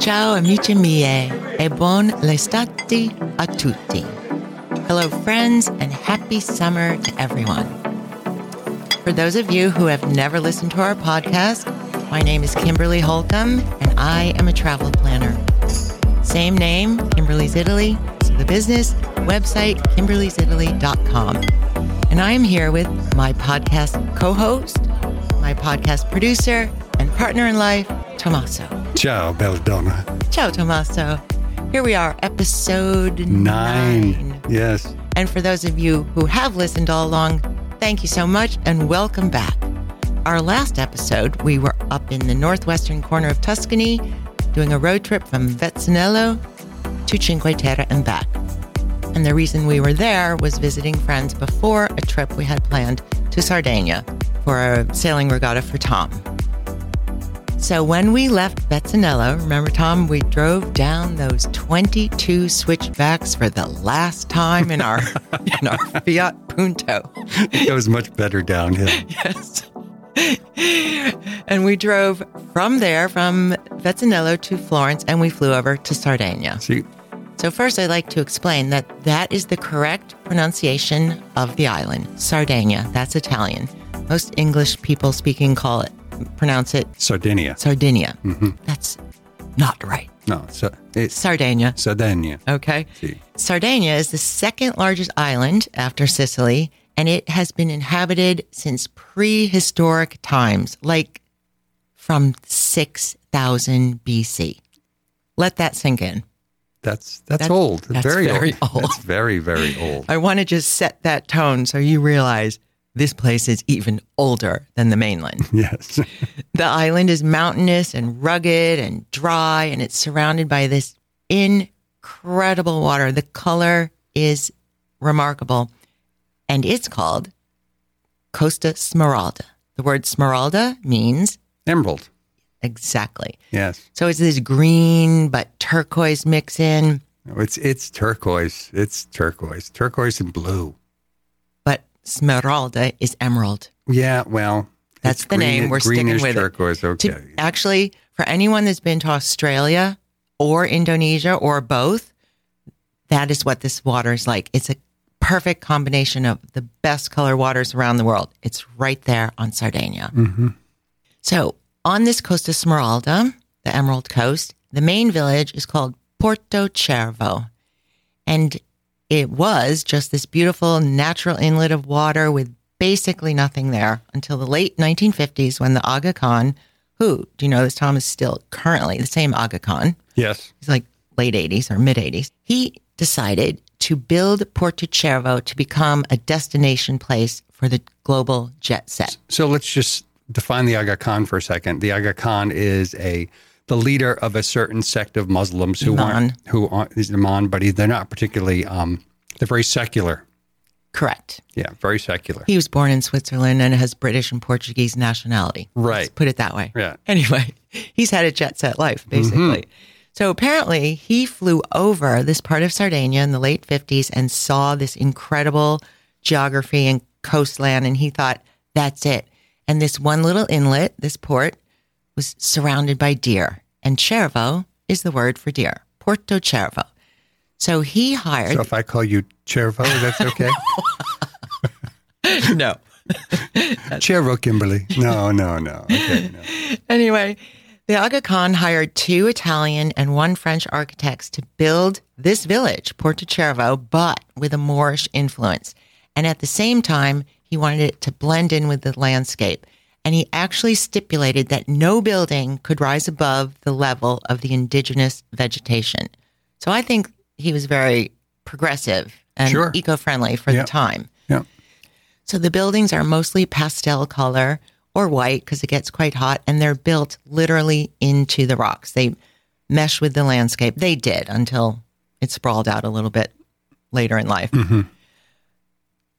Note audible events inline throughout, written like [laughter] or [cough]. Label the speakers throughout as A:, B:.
A: Ciao amici miei e buon l'estate a tutti. Hello friends and happy summer to everyone. For those of you who have never listened to our podcast, my name is Kimberly Holcomb and I am a travel planner. Same name, Kimberly's Italy, so the business website kimberlysitaly.com. And I am here with my podcast co-host, my podcast producer, and partner in life, Tommaso.
B: Ciao, Belladonna.
A: Ciao, Tommaso. Here we are, episode nine.
B: Nine. Yes.
A: And for those of you who have listened all along, thank you so much and welcome back. Our last episode, we were up in the northwestern corner of Tuscany doing a road trip from Vezzanello to Cinque Terre and back. And the reason we were there was visiting friends before a trip we had planned to Sardinia for a sailing regatta for Tom. So when we left Vezzanello, remember, Tom, we drove down those 22 switchbacks for the last time in our [laughs] in our Fiat Punto.
B: It goes much better downhill. [laughs]
A: Yes. and we drove from there, from Vezzanello to Florence, and we flew over to Sardinia.
B: See,
A: So first, I'd like to explain that that is the correct pronunciation of the island, Sardinia. That's Italian. Most English people speaking call it, pronounce it
B: Sardinia.
A: Sardinia. Mm-hmm. That's not right.
B: No, so it's
A: Sardinia.
B: Sardinia.
A: Okay.
B: See.
A: Sardinia is the second largest island after Sicily, and it has been inhabited since prehistoric times, like from 6000 BC. Let that sink in.
B: That's that's,
A: That's-
B: old.
A: that's
B: very,
A: very old.
B: That's very very [laughs] old.
A: I want to just set that tone so you realize this place is even older than the mainland. [laughs]
B: yes. [laughs]
A: The island is mountainous and rugged and dry, and it's surrounded by this incredible water. The color is remarkable, and it's called Costa Smeralda. The word Smeralda means
B: Emerald.
A: Exactly.
B: Yes.
A: So it's this green but turquoise mix in,
B: No, It's it's turquoise. It's turquoise. Turquoise and blue.
A: but Smeralda is emerald.
B: Yeah, well,
A: That's the name. We're sticking with it.
B: turquoise. Okay.
A: To, actually, for anyone that's been to Australia or Indonesia or both, that is what this water is like. It's a perfect combination of the best color waters around the world. It's right there on Sardinia. Mm-hmm. So, on this coast of Smeralda, the Emerald Coast, the main village is called Porto Cervo. And it was just this beautiful natural inlet of water with basically nothing there until the late 1950s when the Aga Khan, who, do you know this, Tom, is still currently the same Aga Khan,
B: yes.
A: he's like late 80s or mid 80s, he decided to build Porto Cervo to become a destination place for the global jet set.
B: So let's just define the Aga Khan for a second. The Aga Khan is a the leader of a certain sect of Muslims who
A: Imam.
B: aren't who aren't is Imam, but they're not particularly um they're very secular.
A: Correct.
B: Yeah, very secular.
A: He was born in Switzerland and has British and Portuguese nationality.
B: Right.
A: Let's put it that way.
B: Yeah. [laughs]
A: Anyway, he's had a jet set life, basically. So apparently, he flew over this part of Sardinia in the late 50s and saw this incredible geography and coastland. And he thought, that's it. And this one little inlet, this port, was surrounded by deer. And cervo is the word for deer, Porto Cervo. So he hired.
B: So if I call you Chervo, that's okay. [laughs]
A: no. [laughs]
B: Chervo Kimberly. No, no, no. Okay, no.
A: Anyway, the Aga Khan hired two Italian and one French architects to build this village, Porto Cervo, but with a Moorish influence. And at the same time, he wanted it to blend in with the landscape. And he actually stipulated that no building could rise above the level of the indigenous vegetation. So I think he was very progressive and
B: Sure.
A: eco friendly for the time.
B: Yeah.
A: So the buildings are mostly pastel color or white because it gets quite hot, and they're built literally into the rocks. They mesh with the landscape. They did until it sprawled out a little bit later in life. Mm-hmm.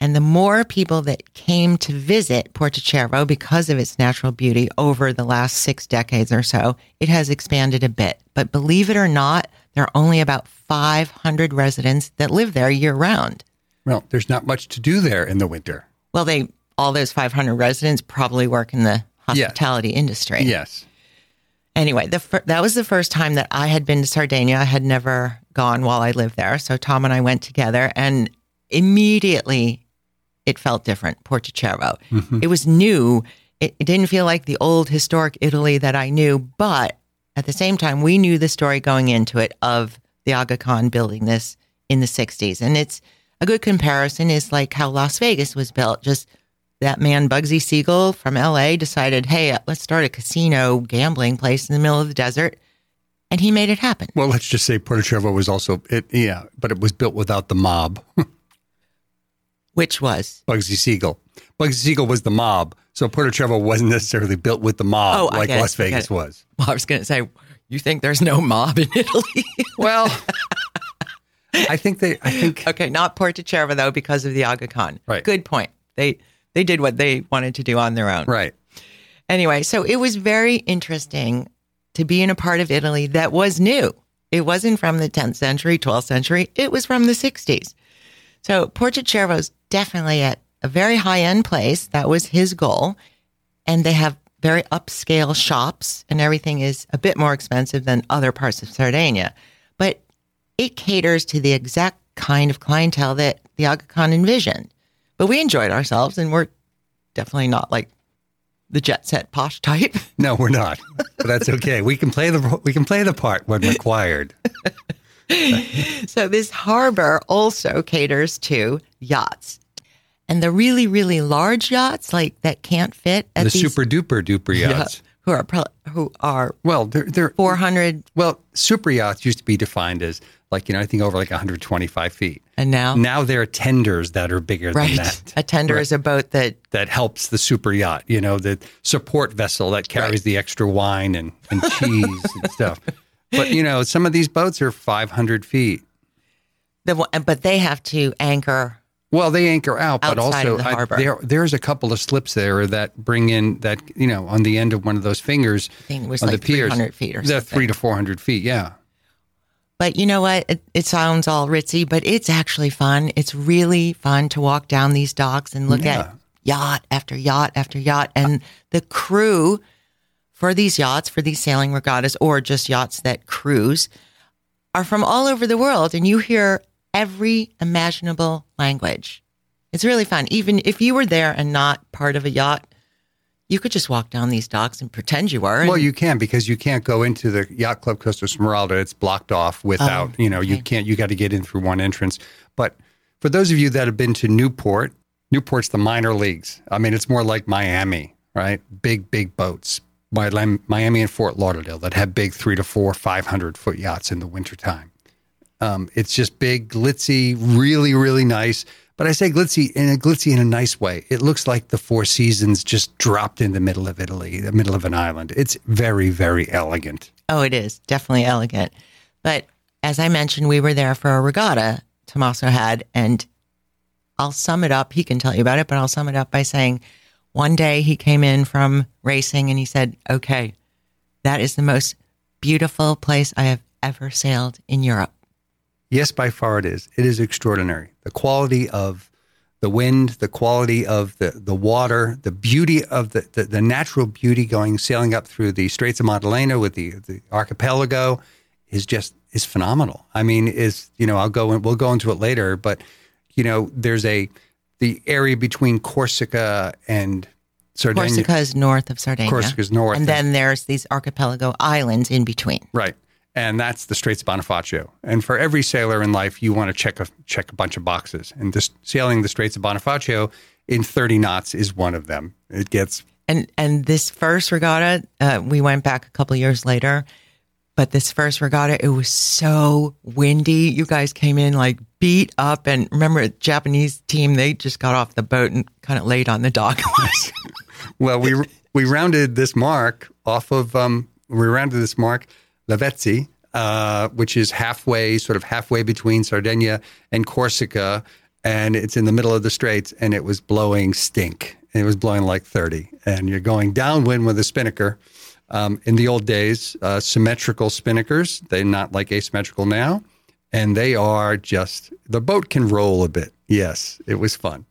A: And the more people that came to visit Porto Cervo because of its natural beauty over the last six decades or so, it has expanded a bit. But believe it or not, there are only about 500 residents that live there year round.
B: Well, there's not much to do there in the winter.
A: Well, they all those 500 residents probably work in the hospitality industry.
B: Yes.
A: Anyway, the fir- that was the first time that I had been to Sardinia. I had never gone while I lived there. So Tom and I went together and immediately it felt different, Porto Cervo. Mm-hmm. It was new. It, it didn't feel like the old historic Italy that I knew, but at the same time, we knew the story going into it of the Aga Khan building this in the 60s. And it's a good comparison is like how Las Vegas was built. Just that man, Bugsy Siegel from LA, decided, hey, uh, let's start a casino gambling place in the middle of the desert. And he made it happen.
B: Well, let's just say Porto Cervo was also it. Yeah, but it was built without the mob. [laughs]
A: Which was
B: Bugsy Siegel. Bugsy Siegel was the mob, so Porto Cervo wasn't necessarily built with the mob
A: Oh,
B: like
A: it,
B: Las Vegas was.
A: Well, I was going to say, you think there's no mob in Italy? [laughs]
B: Well, I think they. I think
A: okay, not Porto Cervo though, because of the Aga Khan.
B: Right.
A: Good point. They they did what they wanted to do on their own.
B: right.
A: Anyway, so it was very interesting to be in a part of Italy that was new. It wasn't from the 10th century, 12th century. It was from the 60s. So Porto Cervo's definitely at a very high end place. That was his goal. And they have very upscale shops and everything is a bit more expensive than other parts of Sardinia. But it caters to the exact kind of clientele that the Aga Khan envisioned. But we enjoyed ourselves and we're definitely not like the jet set posh type. [laughs]
B: No, we're not. But that's okay. We can play the we can play the part when required. [laughs] [laughs]
A: so this harbor also caters to yachts. And the really, really large yachts, like that can't fit at
B: The
A: these
B: super duper duper
A: Yeah,
B: yachts.
A: who are pro- who are
B: Well, they're they're
A: 400
B: well, super yachts used to be defined as like you know I think over like 125 feet.
A: and now
B: Now there are tenders that are bigger than that.
A: a tender
B: Right.
A: is a boat that
B: that helps the super yacht, you know, the support vessel that carries
A: Right.
B: the extra wine and, and cheese and stuff. But, you know, some of these boats are 500 feet.
A: the but they have to anchor
B: Well, they anchor out, but also
A: the
B: I- there there's a couple of slips there that bring in that, you know, on the end of one of those fingers
A: think it was
B: on
A: like
B: the piers.
A: feet or
B: three to 400 feet, yeah.
A: But you know what? It, it sounds all ritzy, but it's actually fun. It's really fun to walk down these docks and look
B: Yeah.
A: at yacht after yacht after yacht. And the crew for these yachts, for these sailing regattas, or just yachts that cruise, are from all over the world. And you hear every imaginable language. It's really fun. Even if you were there and not part of a yacht, you could just walk down these docks and pretend you were.
B: Well, you can because you can't go into the Yacht Club Costa Smeralda. It's blocked off without,
A: Oh,
B: you know, you can't, you got to get in through one entrance. But for those of you that have been to Newport, Newport's the minor leagues. I mean, it's more like Miami, right? Big, big boats. Mi- Miami and Fort Lauderdale that have big three to four, 500 foot yachts in the wintertime. Um, it's just big, glitzy, really, really nice. But I say glitzy in a glitzy in a nice way. It looks like the Four Seasons just dropped in the middle of Italy, the middle of an island. It's very, very elegant.
A: Oh, it is definitely elegant. But as I mentioned, we were there for a regatta Tommaso had, and I'll sum it up. He can tell you about it, but I'll sum it up by saying one day he came in from racing and he said, Okay, that is the most beautiful place I have ever sailed in Europe.
B: Yes, by far it is. It is extraordinary. The quality of the wind, the quality of the, the water, the beauty of the, the, the natural beauty going sailing up through the Straits of Maddalena with the, the archipelago is just is phenomenal. I mean, is you know, I'll go and we'll go into it later, but you know, there's a the area between Corsica and Sardinia.
A: Corsica is north of Sardinia.
B: Corsica's north.
A: And then there's these archipelago islands in between.
B: Right. And that's the Straits of Bonifacio. And for every sailor in life, you want to check a check a bunch of boxes. And this, sailing the Straits of Bonifacio in 30 knots is one of them. It gets
A: And and this first regatta, uh, we went back a couple years later, but this first regatta, it was so windy. You guys came in like beat up, and remember, the Japanese team they just got off the boat and kind of laid on the dock. [laughs]
B: well, we we rounded this mark off of um, we rounded this mark Lavezzi, uh, which is halfway, sort of halfway between Sardinia and Corsica, and it's in the middle of the straits, and it was blowing stink. It was blowing like thirty, and you're going downwind with a spinnaker. Um, in the old days, uh, symmetrical spinnakers, they're not like asymmetrical now, and they are just the boat can roll a bit. Yes, it was fun.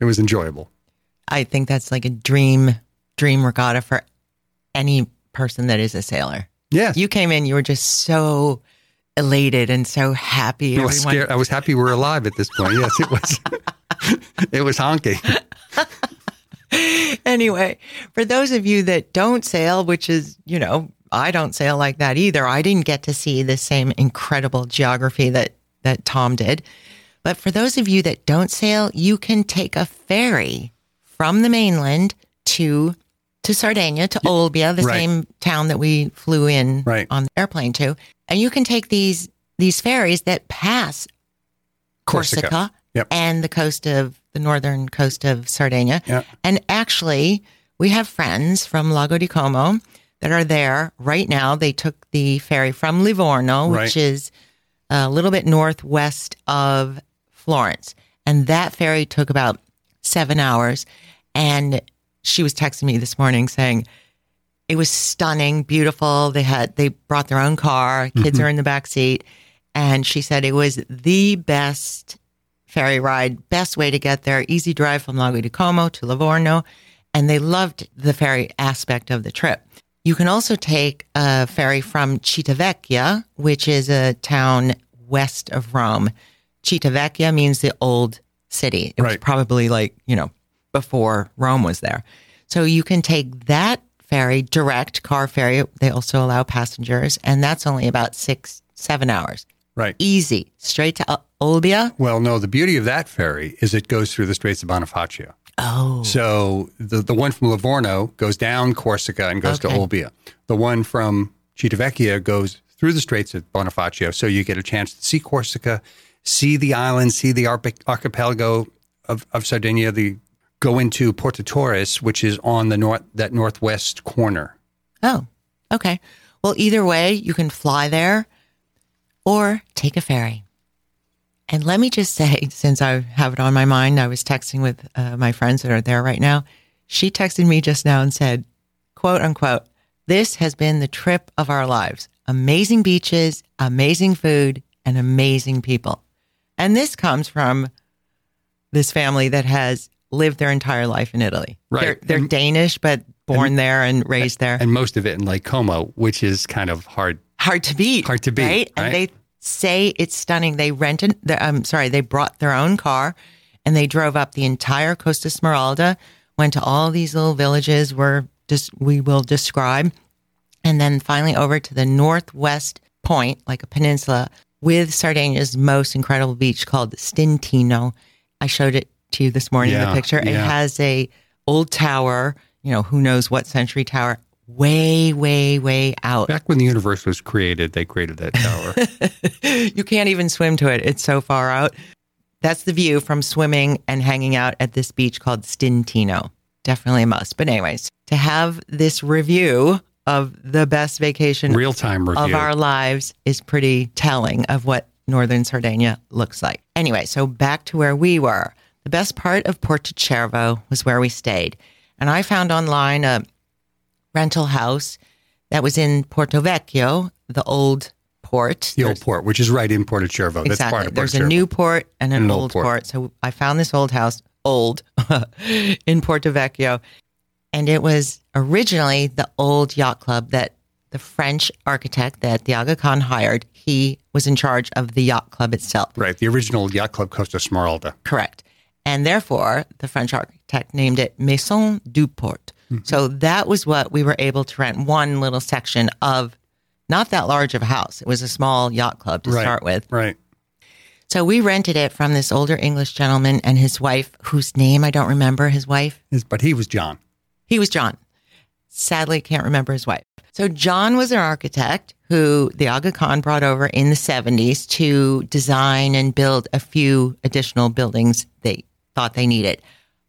B: It was enjoyable.
A: I think that's like a dream dream regatta for any person that is a sailor.
B: Yeah.
A: You came in, you were just so elated and so happy.
B: I was scared. I was happy we are alive at this point. Yes, it was. [laughs] it was honking. [laughs]
A: anyway, for those of you that don't sail, which is, you know, I don't sail like that either. I didn't get to see the same incredible geography that that Tom did. But for those of you that don't sail, you can take a ferry from the mainland to to Sardinia to Olbia, the
B: right.
A: same town that we flew in
B: Right.
A: on the airplane to, and you can take these these ferries that pass
B: Corsica.
A: Corsica,
B: Yep.
A: and the coast of the northern coast of Sardinia.
B: Yeah.
A: And actually, we have friends from Lago di Como that are there right now. They took the ferry from Livorno,
B: Right.
A: which is a little bit northwest of Florence. And that ferry took about seven hours. And she was texting me this morning saying, it was stunning, beautiful. They had they brought their own car. Kids
B: Mm-hmm.
A: are in the back seat, and she said it was the best ferry ride, best way to get there. Easy drive from Lago di Como to Livorno, and they loved the ferry aspect of the trip. You can also take a ferry from Civitavecchia, which is a town west of Rome. Civitavecchia means the old city. It was
B: Right.
A: probably like you know before Rome was there. So you can take that ferry, direct car ferry. They also allow passengers, and that's only about six, seven hours.
B: Right.
A: Easy, straight to Olbia.
B: Well, no, the beauty of that ferry is it goes through the Straits of Bonifacio.
A: Oh,
B: So the, the one from Livorno goes down Corsica and goes
A: Okay.
B: to Olbia. The one from Civitavecchia goes through the Straits of Bonifacio. So you get a chance to see Corsica, see the island, see the archipelago of, of Sardinia, the go into Porto Torres, which is on the north that northwest corner.
A: oh, okay. Well, either way, you can fly there or take a ferry. And let me just say, [laughs] since I have it on my mind, I was texting with uh, my friends that are there right now. She texted me just now and said, quote unquote, this has been the trip of our lives. Amazing beaches, amazing food, and amazing people. And this comes from this family that has lived their entire life in Italy.
B: Right.
A: They're, they're
B: And-
A: Danish, but born there and raised there.
B: And most of it in Lake Como, which is kind of hard.
A: hard to beat.
B: Hard to beat,
A: right? And they say it's stunning. They rented. The, I'm sorry, they brought their own car, and they drove up the entire Costa Smeralda. Went to all these little villages where just we will describe, and then finally over to the northwest point, like a peninsula, with Sardinia's most incredible beach called Stintino. I showed it to you this morning in
B: Yeah,
A: the picture. It has a old tower. You know, who knows what century tower? Way, way, way out.
B: Back when the universe was created, they created that tower. [laughs]
A: you can't even swim to it. It's so far out. That's the view from swimming and hanging out at this beach called Stintino. Definitely a must. But anyways, to have this review of the best vacation
B: Real time review.
A: of our lives is pretty telling of what northern Sardinia looks like. Anyway, so back to where we were. The best part of Porto Cervo was where we stayed. And I found online a rental house that was in Porto Vecchio, the old port.
B: the
A: There's-
B: old port, which is right in Porto Cervo. That's part of
A: There's
B: Porto
A: a new port and an,
B: an
A: old,
B: old
A: port.
B: port.
A: So I found this old house, old, [laughs] in Porto Vecchio. And it was originally the old yacht club that the French architect that the Aga Khan hired. He was in charge of the yacht club itself.
B: Right, the original yacht club Costa Smeralda.
A: Correct. And therefore, the French architect named it Maison du Port. Mm-hmm. So that was what we were able to rent one little section of not that large of a house. It was a small yacht club to
B: right,
A: start with.
B: Right.
A: So we rented it from this older English gentleman and his wife, whose name I don't remember. His wife,
B: But he was John.
A: he was John. Sadly, can't remember his wife. So John was an architect who the Aga Khan brought over in the 70s to design and build a few additional buildings they thought they needed.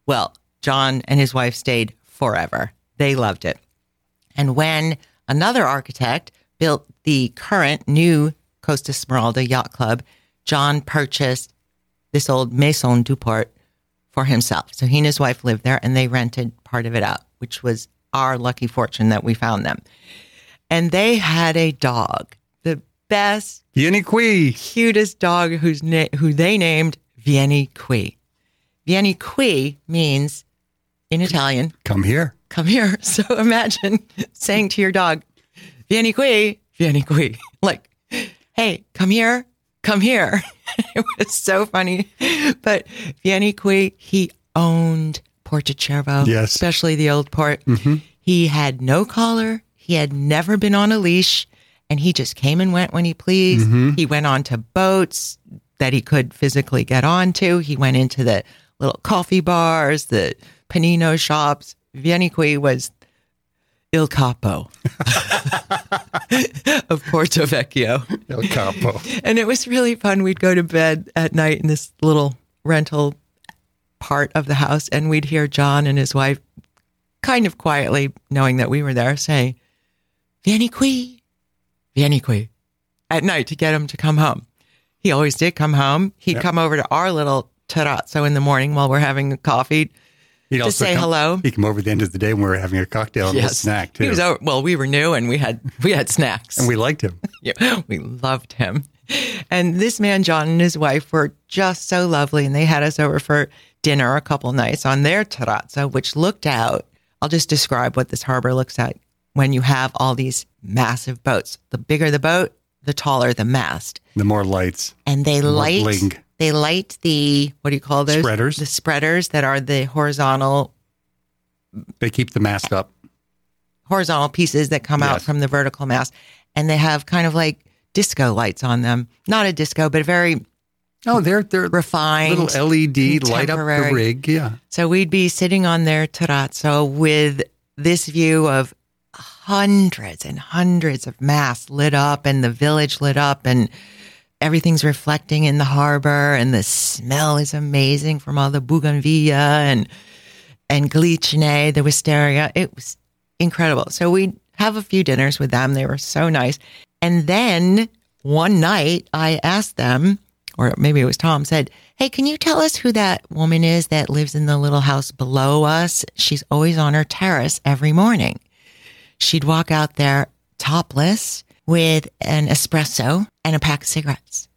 A: Well, John and his wife stayed forever. They loved it. And when another architect built the current new Costa Smeralda Yacht Club, John purchased this old Maison du Port for himself. So he and his wife lived there and they rented part of it out, which was our lucky fortune that we found them. And they had a dog, the best,
B: Vieni qui.
A: cutest dog whose na- who they named Vieni Qui. Vieni Qui means in Italian,
B: Come here.
A: come here. [laughs] So imagine saying to your dog, vieni qui, vieni qui. [laughs] Like, hey, come here, come here. [laughs] It was so funny. But vieni qui, he owned Porto Cervo,
B: Yes.
A: especially the old port. Mm-hmm. He had no collar. He had never been on a leash. And he just came and went when he pleased. Mm-hmm. He went on to boats that he could physically get onto. He went into the little coffee bars, the panino shops. Vieni qui was Il Capo [laughs] of Porto Vecchio.
B: Il Capo.
A: And it was really fun. We'd go to bed at night in this little rental part of the house, and we'd hear John and his wife kind of quietly, knowing that we were there, say, Vieni qui, vieni qui, at night to get him to come home. He always did come home. He'd come over to our little terrazzo in the morning while we're having coffee.
B: He'd
A: To say hello.
B: He'd come over at the end of the day when we were having a cocktail and a snack too.
A: He was over, well, we were new and we had we had snacks.
B: and we liked him. [laughs]
A: Yeah, we loved him. And this man, John, and his wife were just so lovely. And they had us over for dinner a couple nights on their terrazzo, which looked out. I'll just describe what this harbor looks like when you have all these massive boats. The bigger the boat, the taller the mast.
B: The more lights.
A: And they
B: more
A: light
B: bling.
A: They light the what do you call those?
B: Spreaders.
A: The spreaders that are the horizontal
B: They keep the mast up.
A: horizontal pieces that come out from the vertical mast. And they have kind of like disco lights on them. Not a disco, but a very
B: Oh, they're they're
A: refined.
B: little LED light up the rig. Yeah.
A: So we'd be sitting on their terrazzo with this view of hundreds and hundreds of masts lit up and the village lit up and everything's reflecting in the harbor and the smell is amazing from all the bougainvillea and and glicine, the wisteria. It was incredible. So we'd have a few dinners with them. They were so nice. And then one night I asked them, or maybe it was Tom, said, Hey, can you tell us who that woman is that lives in the little house below us? She's always on her terrace every morning. She'd walk out there topless with an espresso and a pack of cigarettes.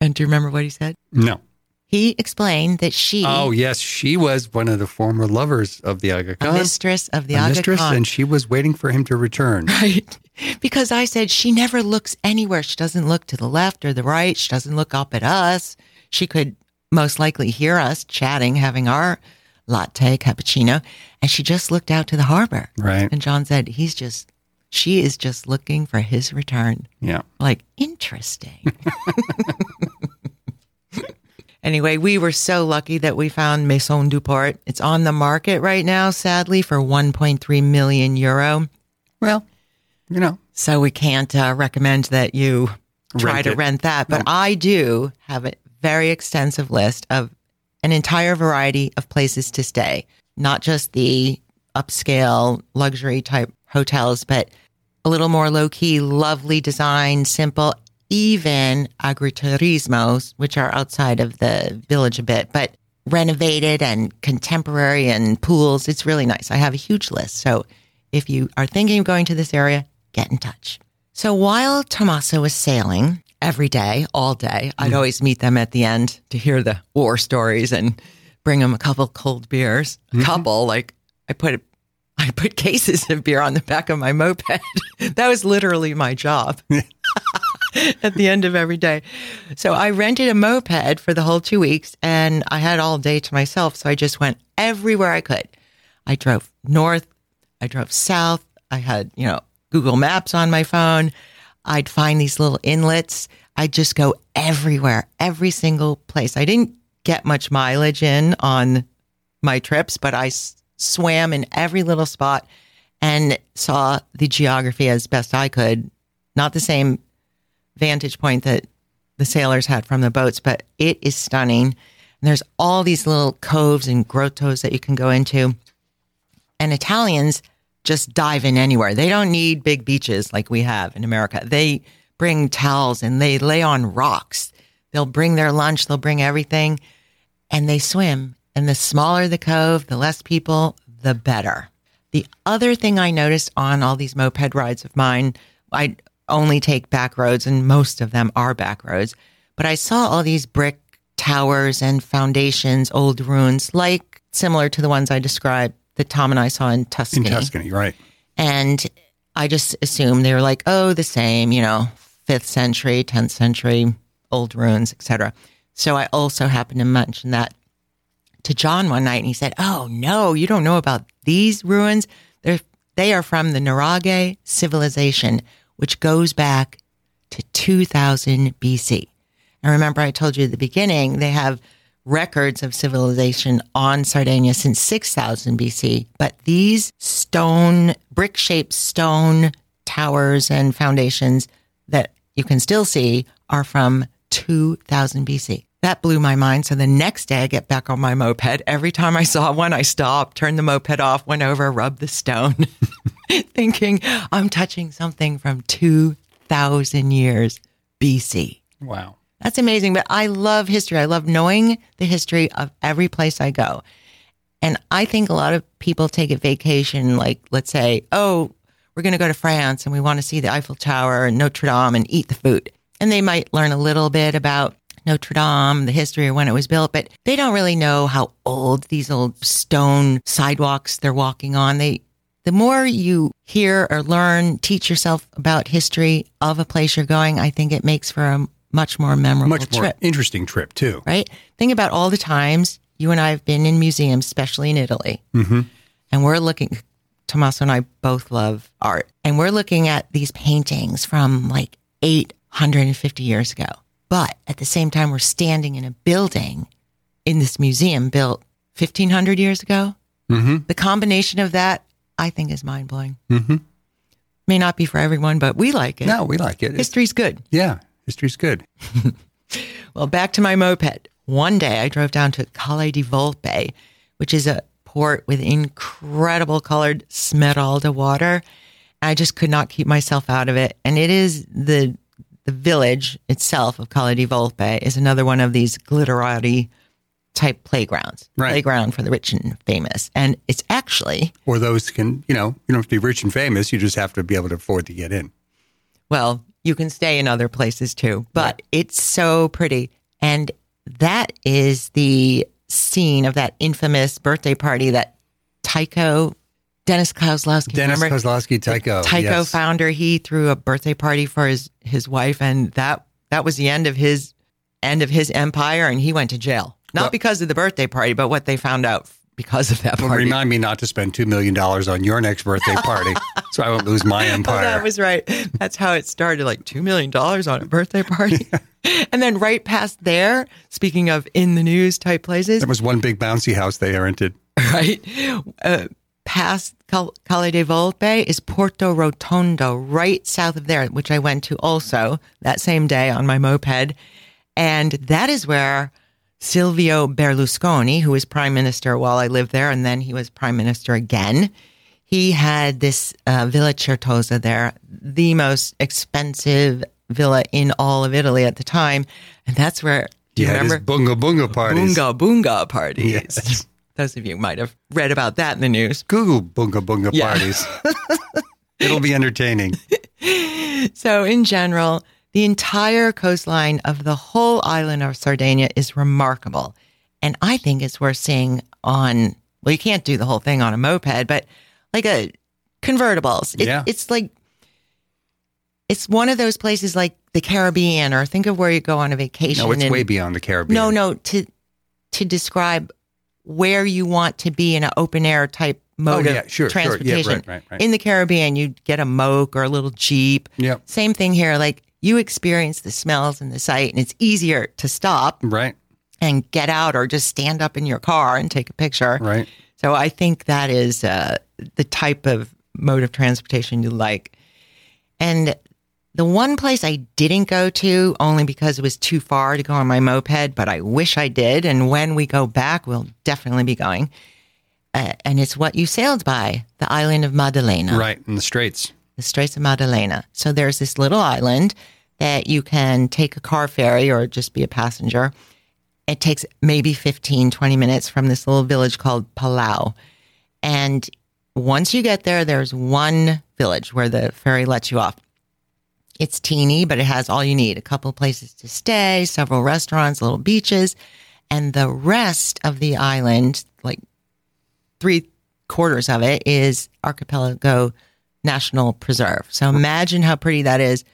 A: And do you remember what he said?
B: No.
A: He explained that she,
B: Oh yes, she was one of the former lovers of the Aga Khan.
A: mistress of the Aga
B: mistress,
A: Khan,
B: and she was waiting for him to return. [laughs]
A: Right. Because I said she never looks anywhere. She doesn't look to the left or the right. She doesn't look up at us. She could most likely hear us chatting, having our latte cappuccino. And she just looked out to the harbor.
B: Right.
A: And John said, he's just, she is just looking for his return.
B: Yeah.
A: Like, interesting. [laughs] anyway, we were so lucky that we found Maison du Port. It's on the market right now, sadly, for 1.3 million euro.
B: Well, you know,
A: So we can't uh, recommend that you try
B: Rent
A: to
B: it.
A: rent that. But I do have a very extensive list of an entire variety of places to stay, not just the upscale luxury type hotels, but a little more low key, lovely design, simple, even agriturismos, which are outside of the village a bit, but renovated and contemporary and pools. It's really nice. I have a huge list. So if you are thinking of going to this area, get in touch. So while Tommaso was sailing every day, all day, I'd mm. always meet them at the end to hear the war stories and bring them a couple cold beers. A couple, like I put I put cases of beer on the back of my moped. [laughs] that was literally my job [laughs] at the end of every day. So I rented a moped for the whole two weeks and I had all day to myself. So I just went everywhere I could. I drove north, I drove south. I had, you know, Google Maps on my phone. I'd find these little inlets. I'd just go everywhere, every single place. I didn't get much mileage in on my trips, but I swam in every little spot and saw the geography as best I could. Not the same vantage point that the sailors had from the boats, but it is stunning. And there's all these little coves and grottos that you can go into. And Italians just dive in anywhere. They don't need big beaches like we have in America. They bring towels and they lay on rocks. They'll bring their lunch, they'll bring everything, and they swim. And the smaller the cove, the less people, the better. The other thing I noticed on all these moped rides of mine, I only take back roads, and most of them are back roads, but I saw all these brick towers and foundations, old ruins, like similar to the ones I described that Tom and I saw in Tuscany.
B: In
A: Tuscany.
B: Right?
A: And I just assumed they were like, oh, the same, you know, fifth century, 10th century, old ruins, etc. So I also happened to mention that to John one night and he said, Oh no, you don't know about these ruins? They're they are from the Nuraghe civilization, which goes back to 2000 BC. And remember, I told you at the beginning, they have records of civilization on Sardinia since 6000 BC. But these stone, brick shaped stone towers and foundations that you can still see are from 2000 BC. That blew my mind. So the next day I get back on my moped. Every time I saw one, I stopped, turned the moped off, went over, rubbed the stone, [laughs] thinking I'm touching something from 2000 years BC.
B: Wow.
A: That's amazing. But I love history. I love knowing the history of every place I go. And I think a lot of people take a vacation, like, let's say, oh, we're going to go to France and we want to see the Eiffel Tower and Notre Dame and eat the food. And they might learn a little bit about Notre Dame, the history of when it was built, but they don't really know how old these old stone sidewalks they're walking on. They, the more you hear or learn, teach yourself about history of a place you're going, I think it makes for a much more memorable
B: Much more
A: trip
B: interesting trip too.
A: right? Think about all the times you and I have been in museums, especially in Italy,
B: Mm-hmm.
A: and we're looking. Tommaso and I both love art, and we're looking at these paintings from like 850 years ago. But at the same time, we're standing in a building in this museum built 1500 years ago.
B: Mm-hmm.
A: The combination of that, I think, is mind blowing.
B: Mm-hmm.
A: May not be for everyone, but we like it.
B: No, we like it.
A: History's good.
B: yeah, history's good. [laughs]
A: Well, back to my moped. One day I drove down to Cala di Volpe, which is a port with incredible colored Smeralda water. I just could not keep myself out of it. And it is the the village itself of Cala di Volpe is another one of these glitterati type playgrounds.
B: Right.
A: Playground for the rich and famous. And it's actually,
B: Or those can, you know, you don't have to be rich and famous. You just have to be able to afford to get in.
A: well, you can stay in other places too, but
B: Right.
A: it's so pretty. And that is the scene of that infamous birthday party that Tyco, Dennis Kozlowski,
B: Dennis
A: remember?
B: Kozlowski, Tyco.
A: Tyco
B: yes.
A: founder, he threw a birthday party for his, his wife, and that that was the end of his end of his empire, and he went to jail. Not
B: Well-
A: because of the birthday party, but what they found out because of that
B: Well,
A: party.
B: remind me not to spend $2 million on your next birthday [laughs] party so I won't lose my
A: Oh,
B: empire.
A: that was right. That's how it started, like $2 million on a birthday party. [laughs] and then right past there, speaking of in the news type places,
B: there was one big bouncy house they rented. [laughs]
A: right? Uh, past Cal- Cala di Volpe is Porto Rotondo, right south of there, which I went to also that same day on my moped. And that is where Silvio Berlusconi, who was prime minister while I lived there, and then he was prime minister again, he had this uh, Villa Certosa there, the most expensive villa in all of Italy at the time. And that's where, do you
B: Yeah,
A: remember?
B: bunga bunga parties.
A: Boonga Boonga parties.
B: Yes.
A: Those of you might have read about that in the news.
B: Google bunga bunga
A: Yeah.
B: parties. [laughs] It'll be entertaining. [laughs]
A: So, in general, the entire coastline of the whole island of Sardinia is remarkable. And I think it's worth seeing on, well, you can't do the whole thing on a moped, but like a convertibles. It,
B: Yeah.
A: It's like, it's one of those places like the Caribbean, or think of where you go on a vacation.
B: No, it's
A: and-
B: way beyond the Caribbean.
A: No, no, to to describe where you want to be in an open air type mode
B: Oh, yeah,
A: of
B: sure, sure. Yeah,
A: transportation.
B: right, right, right.
A: In the Caribbean, you get a moke or a little jeep.
B: Yep.
A: Same thing here. Like you experience the smells and the sight, and it's easier to stop
B: Right,
A: and get out or just stand up in your car and take a picture.
B: right.
A: So I think that is uh, the type of mode of transportation you like. And the one place I didn't go to only because it was too far to go on my moped, but I wish I did. And when we go back, we'll definitely be going. Uh, and it's what you sailed by, the island of Maddalena
B: Right, in the Straits.
A: the Straits of Maddalena. So there's this little island that you can take a car ferry or just be a passenger. It takes maybe 15, 20 minutes from this little village called Palau. And once you get there, there's one village where the ferry lets you off. It's teeny, but it has all you need a couple places to stay, several restaurants, little beaches. And the rest of the island, like three quarters of it is Archipelago National Preserve. So imagine how pretty that is.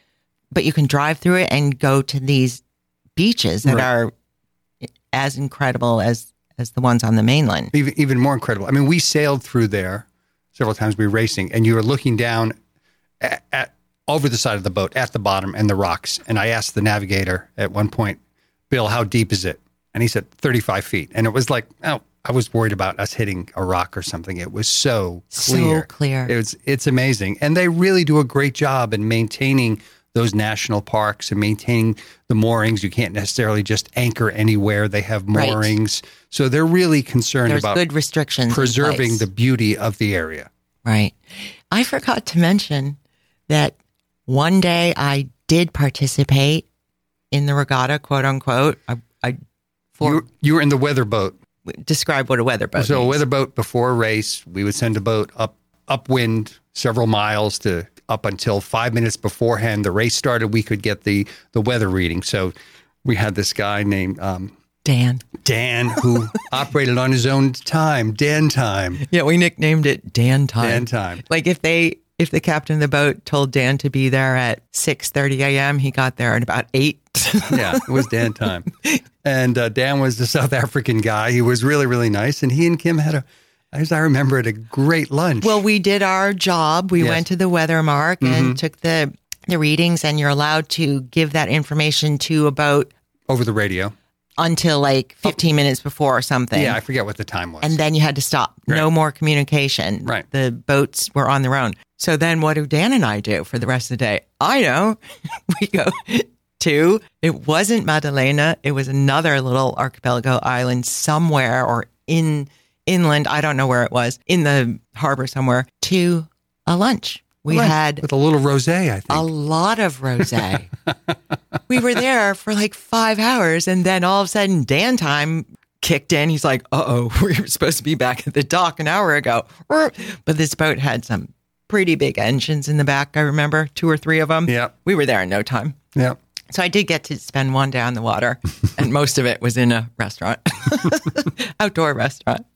A: But you can drive through it and go to these beaches that
B: Right.
A: are as incredible as as the ones on the mainland.
B: even even more incredible. I mean, we sailed through there several times. We were racing, and you were looking down at, at over the side of the boat at the bottom and the rocks. And I asked the navigator at one point, "Bill, how deep is it?" And he said, "35 feet." And it was like, oh, I was worried about us hitting a rock or something. It was so clear.
A: So
B: clear. It's it's amazing, and they really do a great job in maintaining those national parks and maintaining the moorings. You can't necessarily just anchor anywhere. They have
A: Right.
B: moorings, so they're really concerned
A: There's
B: about
A: good restrictions.
B: preserving the beauty of the area.
A: Right. I forgot to mention that one day I did participate in the regatta, quote unquote. I, I for
B: You, you were in the weather boat.
A: describe what a weather boat
B: so a weather boat before a race, we would send a boat up upwind several miles to up until five minutes beforehand the race started. We could get the the weather reading. So we had this guy named um,
A: Dan.
B: Dan who [laughs] operated on his own time, Dan time,
A: Yeah, we nicknamed it Dan time.
B: Dan time.
A: Like if they if the captain of the boat told Dan to be there at six thirty a.m., he got there at about eight. [laughs]
B: Yeah, it was Dan time. And uh, Dan was the South African guy. He was really, really nice. And he and Kim had a, as I remember it, a great lunch.
A: well, we did our job. We
B: Yes.
A: went to the weather mark and took the the readings, and you're allowed to give that information to about
B: over the radio.
A: Until like 15 minutes before or something.
B: Yeah, I forget what the time was.
A: and then you had to stop. No more communication.
B: Right.
A: The boats were on their own. So then what do Dan and I do for the rest of the day? I know. [laughs] we go to, it wasn't Maddalena. It was another little archipelago island somewhere or in inland. I don't know where it was in the harbor somewhere to a lunch. We
B: Lunch
A: had
B: with a little rosé, I think.
A: a lot of rosé. [laughs] we were there for like five hours, and then all of a sudden, Dan time kicked in. He's like, "Uh oh, [laughs] we were supposed to be back at the dock an hour ago." But this boat had some pretty big engines in the back. I remember two or three of them.
B: Yeah.
A: we were there in no time.
B: yeah.
A: So I did get to spend one day on the water, [laughs] and most of it was in a restaurant, outdoor restaurant.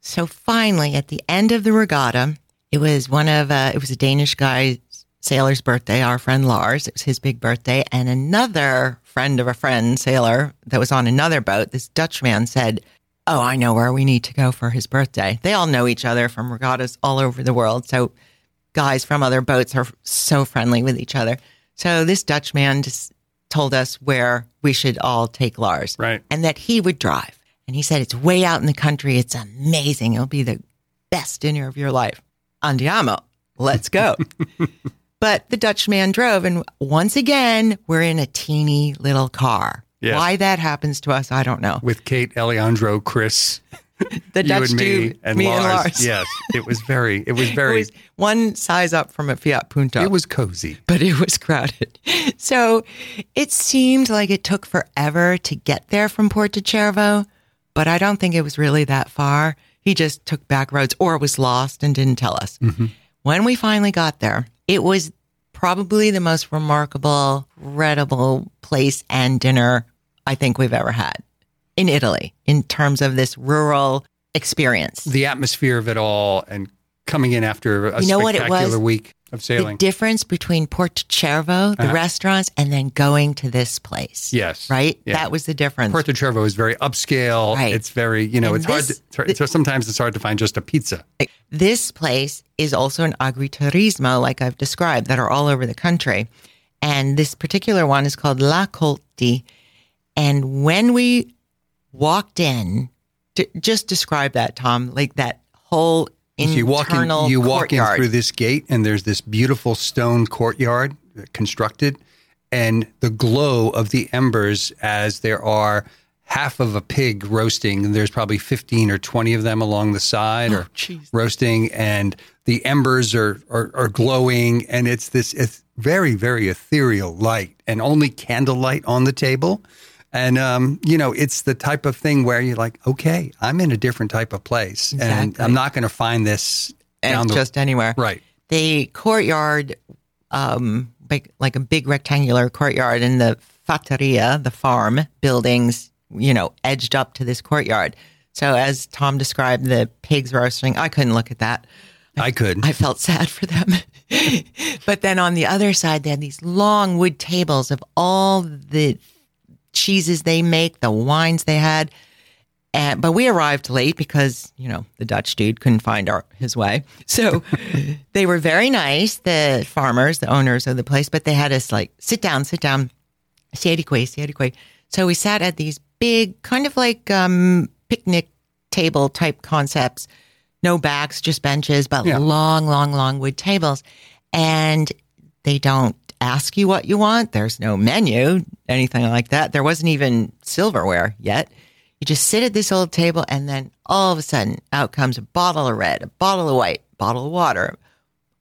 A: So finally, at the end of the regatta, it was one of uh, it was a Danish guy sailor's birthday. Our friend Lars, it was his big birthday, and another friend of a friend sailor that was on another boat. This Dutch man said, "Oh, I know where we need to go for his birthday." They all know each other from regattas all over the world, so guys from other boats are so friendly with each other. So this Dutch man just told us where we should all take Lars.
B: Right.
A: And that he would drive. And he said, it's way out in the country. It's amazing. It'll be the best dinner of your life. Andiamo. Let's go. [laughs] but the Dutch man drove. And once again, we're in a teeny little car.
B: Yes.
A: Why that happens to us, I don't know.
B: With Kate, Alejandro, Chris, [laughs]
A: The
B: you
A: Dutch
B: and me, and,
A: me
B: Lars.
A: and Lars.
B: Yes, it was very, it was [laughs]
A: It
B: very,
A: was one size up from a Fiat Punto.
B: it was cozy.
A: but it was crowded. So it seemed like it took forever to get there from Porto Cervo, but I don't think it was really that far. He just took back roads or was lost and didn't tell us. Mm-hmm. When we finally got there, it was probably the most remarkable, incredible place and dinner I think we've ever had in Italy in terms of this rural experience.
B: The atmosphere of it all and coming in after a
A: You know what it
B: spectacular
A: was?
B: week of sailing.
A: The difference between Porto Cervo, the
B: Uh-huh.
A: restaurants, and then going to this place.
B: yes.
A: Right?
B: Yeah.
A: That was the difference.
B: Porto Cervo is very upscale.
A: Right.
B: It's very, you know,
A: And
B: it's hard to, so sometimes it's hard to find just a pizza.
A: This place is also an agriturismo, like I've described, that are all over the country. And this particular one is called La Colti. And when we walked in, to, just describe that, Tom, like that whole
B: So you walk in, you walk in through this gate, and there's this beautiful stone courtyard constructed, and the glow of the embers as there are half of a pig roasting. And there's probably 15 or 20 of them along the side oh, or
A: Oh, jeez.
B: roasting, and the embers are, are are glowing, and it's this it's very very ethereal light, and only candlelight on the table. And um, you know, it's the type of thing where you're like, okay, I'm in a different type of place, and I'm not going to find this
A: and
B: down the
A: just anywhere.
B: right.
A: the courtyard, um, big, like a big rectangular courtyard, and the fattoria, the farm buildings, you know, edged up to this courtyard. So as Tom described the pigs roasting, I couldn't look at that.
B: I could.
A: I felt sad for them. [laughs] but then on the other side, they had these long wood tables of all the cheeses they make, the wines they had. And, but we arrived late because, you know, the Dutch dude couldn't find our, his way. [laughs] So [laughs] they were very nice, the farmers, the owners of the place, but they had us like, sit down, sit down. Siedikwe, Siedikwe. So we sat at these big, kind of like um, picnic table type concepts. No backs, just benches, but
B: Yeah.
A: long, long, long wood tables. And they don't ask you what you want. There's no menu, anything like that. There wasn't even silverware yet. You just sit at this old table, and then all of a sudden, out comes a bottle of red, a bottle of white, bottle of water,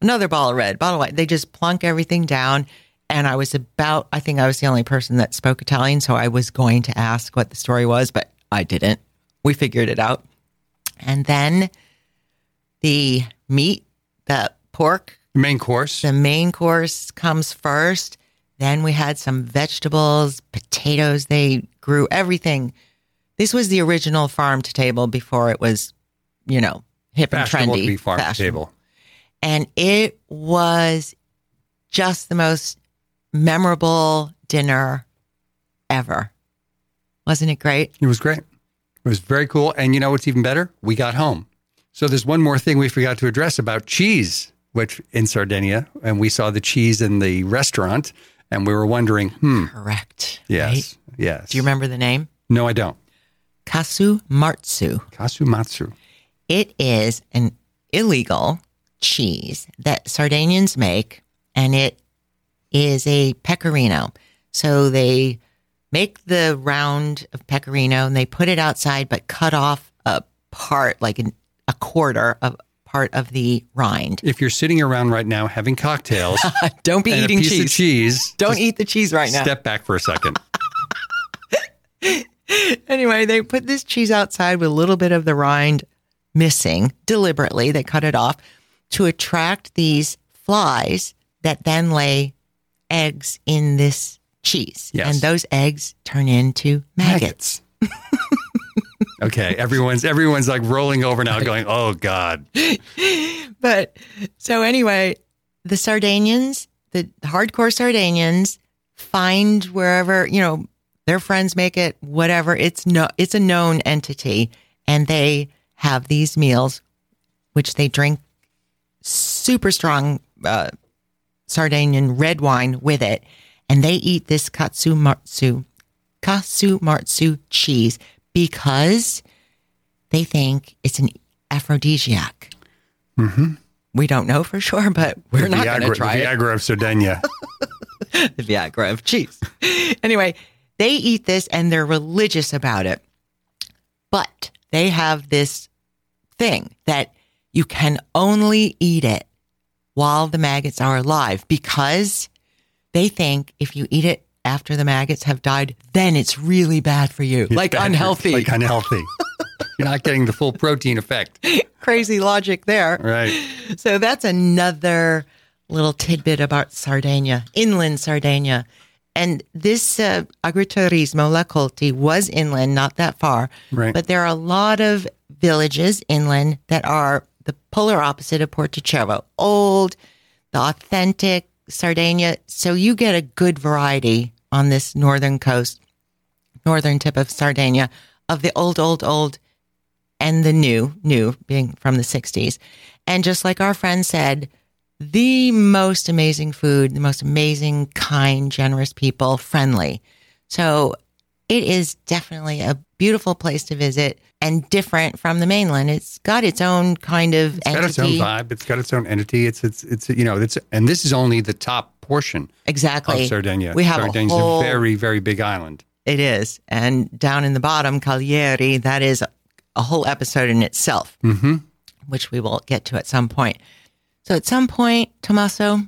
A: another bottle of red, bottle of white. They just plunk everything down. And I was about, I think I was the only person that spoke Italian. So I was going to ask what the story was, but I didn't. We figured it out. And then the meat, the pork,
B: Main course.
A: the main course comes first. Then we had some vegetables, potatoes. They grew everything. This was the original farm to table before it was, you know, hip and
B: Fashionable
A: trendy.
B: to be farm to table.
A: And it was just the most memorable dinner ever. Wasn't it great?
B: It was great. It was very cool. And you know what's even better? We got home. So there's one more thing we forgot to address about cheese, which in Sardinia, and we saw the cheese in the restaurant, and we were wondering, hmm,
A: Correct.
B: yes,
A: right?
B: yes.
A: Do you remember the name?
B: No, I don't.
A: Casu Marzu.
B: Kasumatsu.
A: It is an illegal cheese that Sardinians make, and it is a pecorino. So they make the round of pecorino and they put it outside, but cut off a part, like an, a quarter of part of the rind.
B: If you're sitting around right now having cocktails [laughs]
A: Don't be eating cheese.
B: cheese,
A: Don't eat the cheese right now.
B: Step back for a second. [laughs]
A: Anyway, they put this cheese outside with a little bit of the rind missing deliberately. They cut it off to attract these flies that then lay eggs in this cheese.
B: Yes.
A: And those eggs turn into maggots. [laughs]
B: okay, everyone's everyone's like rolling over now, going, [laughs] "Oh God!"
A: But so anyway, the Sardinians, the hardcore Sardinians, find wherever you know their friends make it, whatever. It's no, it's a known entity, and they have these meals, which they drink super strong uh, Sardinian red wine with it, and they eat this katsu martsu, katsu martsu cheese because they think it's an aphrodisiac. Mm-hmm. We don't know for sure, but we're
B: The
A: not going to try
B: the
A: it.
B: Viagra of Sardinia. [laughs]
A: The Viagra of cheese. anyway, they eat this and they're religious about it. But they have this thing that you can only eat it while the maggots are alive because they think if you eat it after the maggots have died, then it's really bad for you, like unhealthy.
B: like unhealthy. [laughs] You're not getting the full protein effect, [laughs]
A: Crazy logic there.
B: right?
A: So that's another little tidbit about Sardinia, inland Sardinia. And this uh, agriturismo, La Colti, was inland, not that far.
B: Right.
A: But there are a lot of villages inland that are the polar opposite of Porto Cervo. Old, the authentic Sardinia. So you get a good variety on this northern coast, northern tip of Sardinia, of the old, old, old and the new, new being from the 60s. And just like our friend said, the most amazing food, the most amazing, kind, generous people, friendly. So it is definitely a beautiful place to visit and different from the mainland. It's got its own kind of
B: It's got its own vibe. It's got its own entity. It's it's it's you know it's and this is only the top portion
A: Exactly.
B: of Sardinia.
A: We have
B: Sardinia's
A: a whole.
B: a very very big island.
A: It is. And down in the bottom, Cagliari, that is a whole episode in itself,
B: Mm-hmm.
A: which we will get to at some point. So at some point, Tommaso,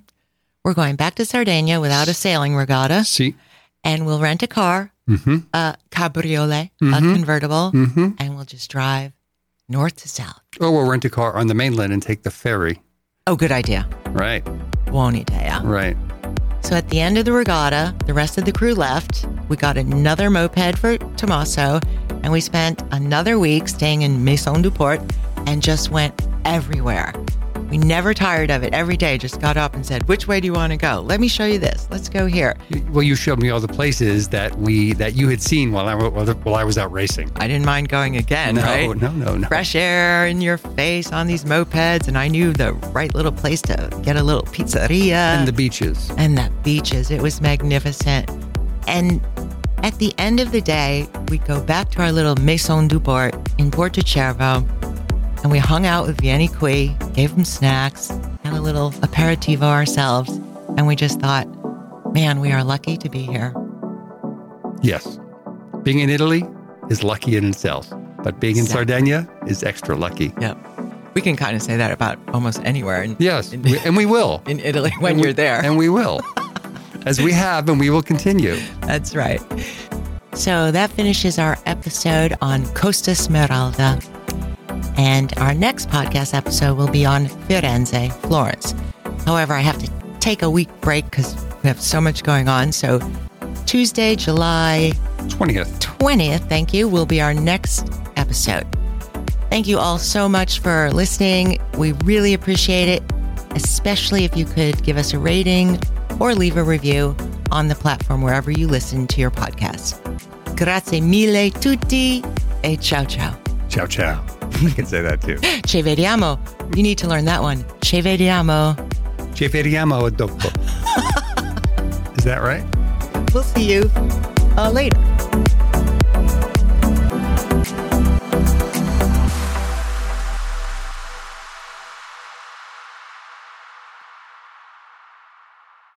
A: we're going back to Sardinia without a sailing regatta
B: See,
A: and we'll rent a car,
B: mm-hmm.
A: a cabriolet, a
B: Mhm.
A: convertible,
B: Mm-hmm.
A: and we'll just drive north to south.
B: or we'll rent a car on the mainland and take the ferry.
A: Oh, good idea.
B: Right,
A: idea.
B: right.
A: So at the end of the regatta, the rest of the crew left. We got another moped for Tommaso, And we spent another week staying in Maison du Port and just went everywhere. We never tired of it. Every day, just got up and said, "Which way do you want to go? Let me show you this. Let's go here."
B: Well, you showed me all the places that we that you had seen while I while I was out racing.
A: I didn't mind going again.
B: No,
A: right?
B: no, no, no.
A: Fresh air in your face on these mopeds, and I knew the right little place to get a little pizzeria
B: And the beaches.
A: and the beaches. It was magnificent. And at the end of the day, we go back to our little Maison du Port in Porto Cervo, and we hung out with Vianney Qui, gave him snacks, had a little aperitivo ourselves, and we just thought, man, we are lucky to be here.
B: Yes. Being in Italy is lucky in itself, but being in
A: Exactly.
B: Sardinia is extra lucky.
A: Yep. We can kind of say that about almost anywhere in,
B: Yes,
A: in,
B: we- and we will. [laughs]
A: in Italy when
B: we-
A: you're there.
B: And we will. [laughs] As we have, and we will continue.
A: That's right. So that finishes our episode on Costa Smeralda. And our next podcast episode will be on Firenze, Florence. However, I have to take a week break because we have so much going on. So Tuesday, July
B: 20th.
A: 20th, thank you, will be our next episode. Thank you all so much for listening. We really appreciate it, especially if you could give us a rating or leave a review on the platform wherever you listen to your podcast. Grazie mille tutti e ciao ciao.
B: Ciao, ciao. [laughs] I can say that too.
A: Ci vediamo. You need to learn that one. Ci vediamo.
B: Ci vediamo dopo. [laughs] Is that right?
A: We'll see you uh, later.